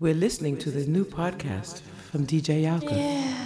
We're listening to the new podcast from DJ Jauche. Yeah.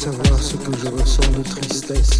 savoir ce que je ressens de tristesse.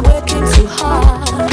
working too hard.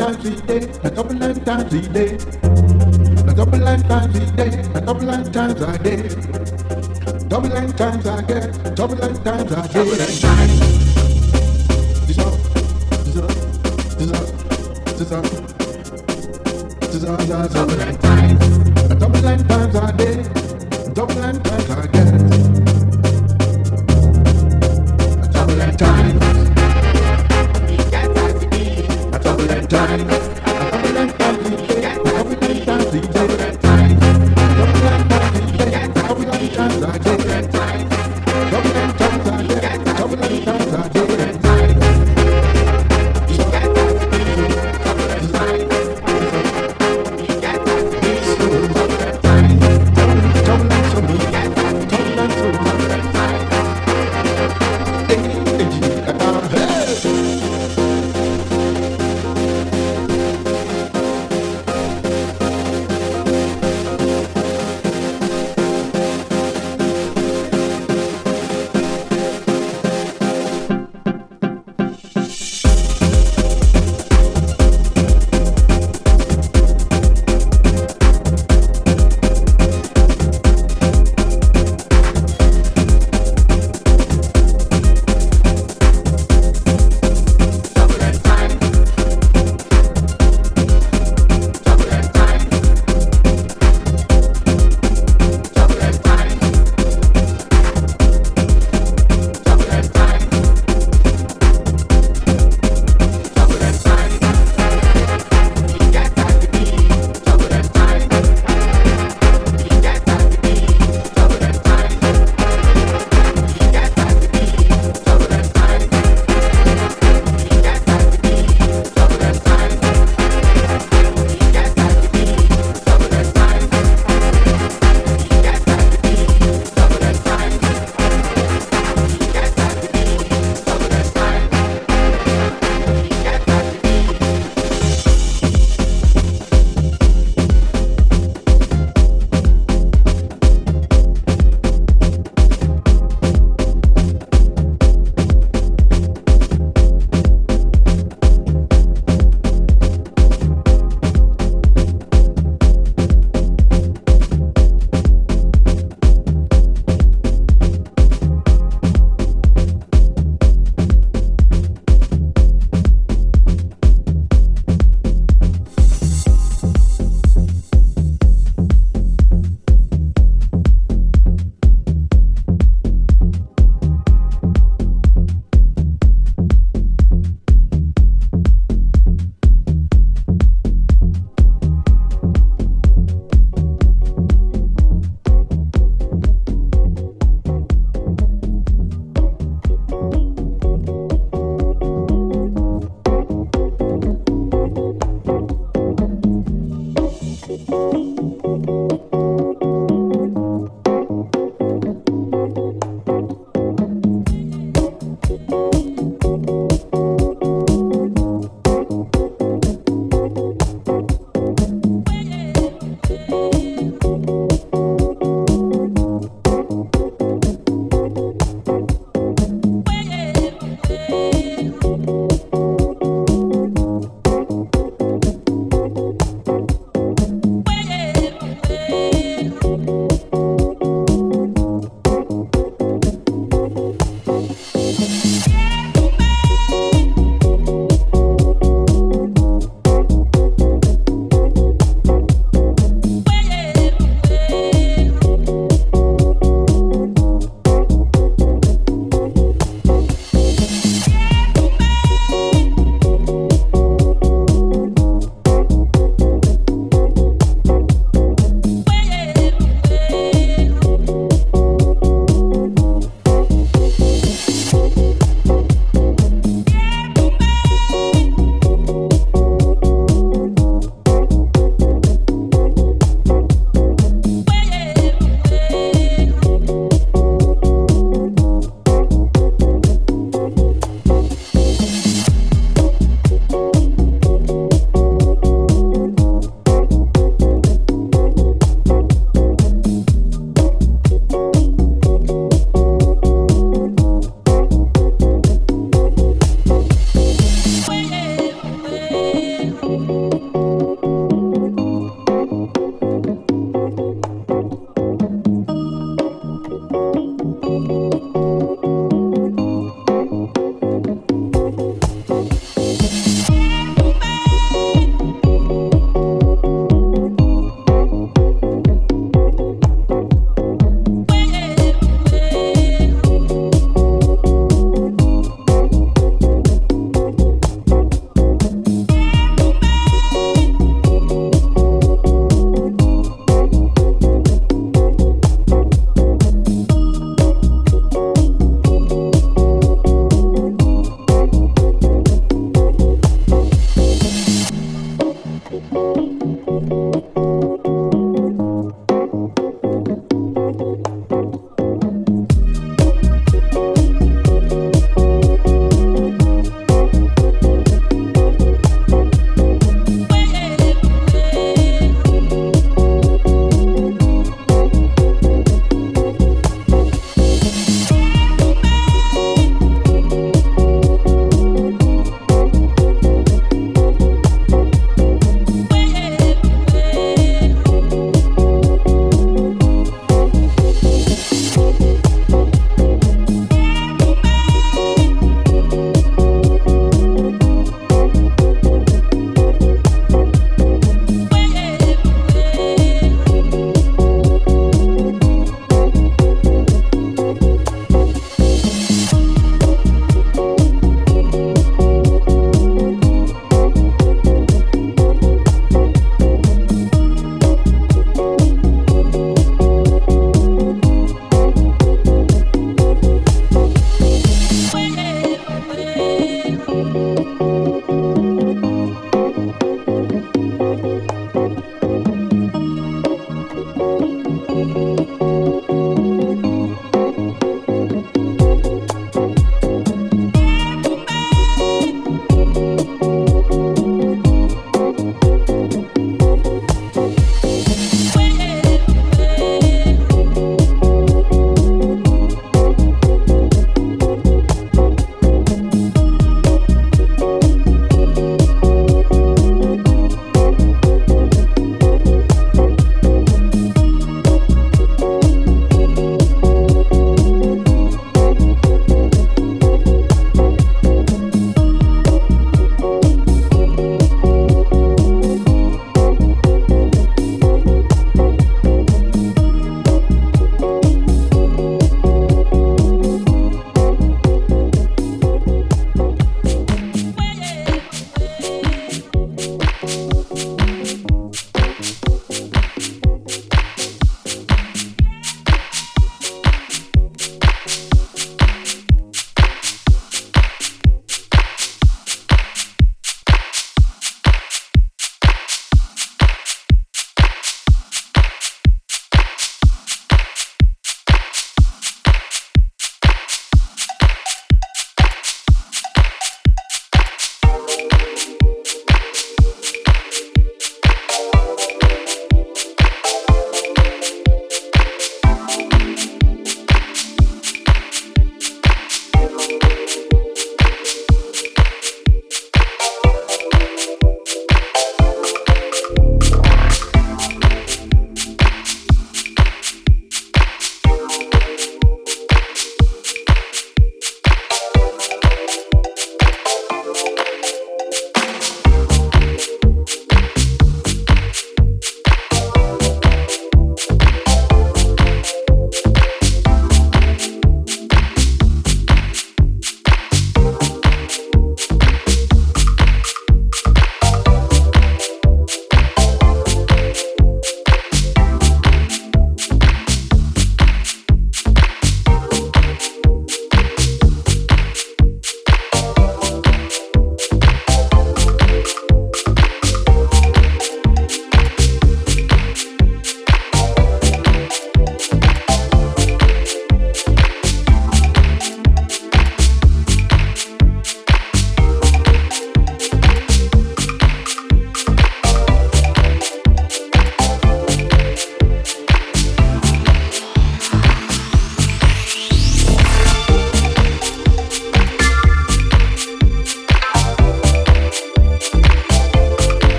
lifetimes each day, a couple lifetimes each day. A couple lifetimes each day, a couple lifetimes I get. Double lifetimes I get, double lifetimes I get. Double lifetimes. This up, this up, this up, this up, this up, this up. Double lifetimes. A double lifetimes I get, double lifetimes I get. done.